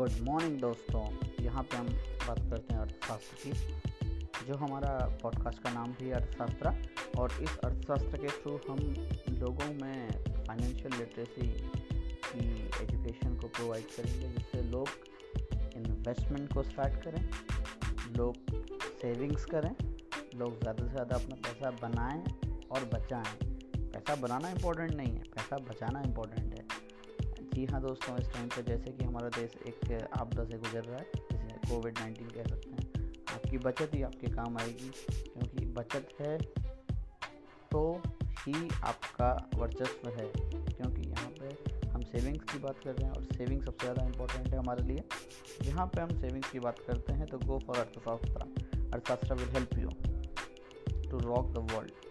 Good morning दोस्तों। यहाँ पे हम बात करते हैं अर्थशास्त्र की, जो हमारा पॉडकास्ट का नाम भी है अर्थशास्त्र और इस अर्थशास्त्र के थ्रू हम लोगों में फाइनेंशियल लिटरेसी की एजुकेशन को प्रोवाइड करेंगे, जिससे लोग इन्वेस्टमेंट को स्टार्ट करें, लोग सेविंग्स करें, लोग ज़्यादा से ज़्यादा अपना पैसा बनाएँ और बचाएँ। पैसा बनाना इम्पोर्टेंट नहीं है, पैसा बचाना इम्पोर्टेंट है। जी हाँ दोस्तों, इस टाइम पर जैसे कि हमारा देश एक आपदा से गुजर रहा है, जिसे कोविड नाइन्टीन कह सकते हैं। आपकी बचत ही आपके काम आएगी, क्योंकि बचत है तो ही आपका वर्चस्व है, क्योंकि यहाँ पे हम सेविंग्स की बात कर रहे हैं और सेविंग सबसे ज़्यादा इम्पोर्टेंट है हमारे लिए। यहाँ पे हम सेविंग्स की बात करते हैं तो गो फॉर अर्थशास्त्र अर्थशास्त्र will help you to rock the world